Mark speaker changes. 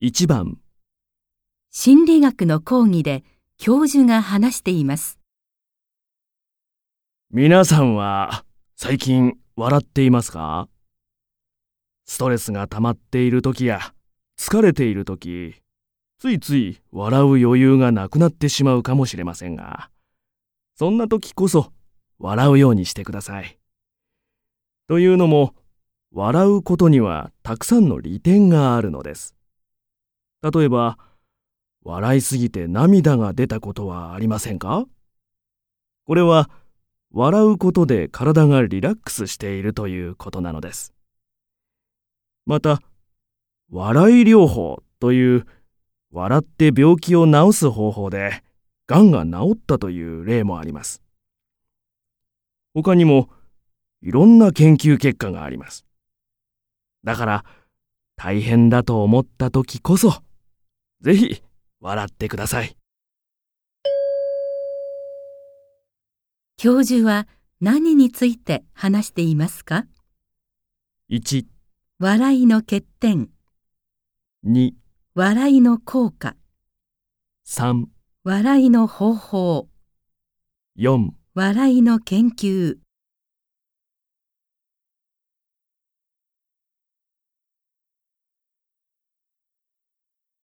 Speaker 1: 1番、
Speaker 2: 心理学の講義で教授が話しています。
Speaker 1: 皆さんは最近笑っていますか？ストレスが溜まっている時や疲れている時、ついつい笑う余裕がなくなってしまうかもしれませんが、そんな時こそ笑うようにしてください。というのも、笑うことにはたくさんの利点があるのです。例えば、笑いすぎて涙が出たことはありませんか？これは、笑うことで体がリラックスしているということなのです。また、笑い療法という笑って病気を治す方法で、がんが治ったという例もあります。他にも、いろんな研究結果があります。だから、大変だと思った時こそ、ぜひ笑ってください。
Speaker 2: 教授は何について話していますか
Speaker 1: ？1、
Speaker 2: 笑いの欠点、
Speaker 1: 2、
Speaker 2: 笑いの効果、
Speaker 1: 3、
Speaker 2: 笑いの方法、
Speaker 1: 4
Speaker 2: 笑いの研究。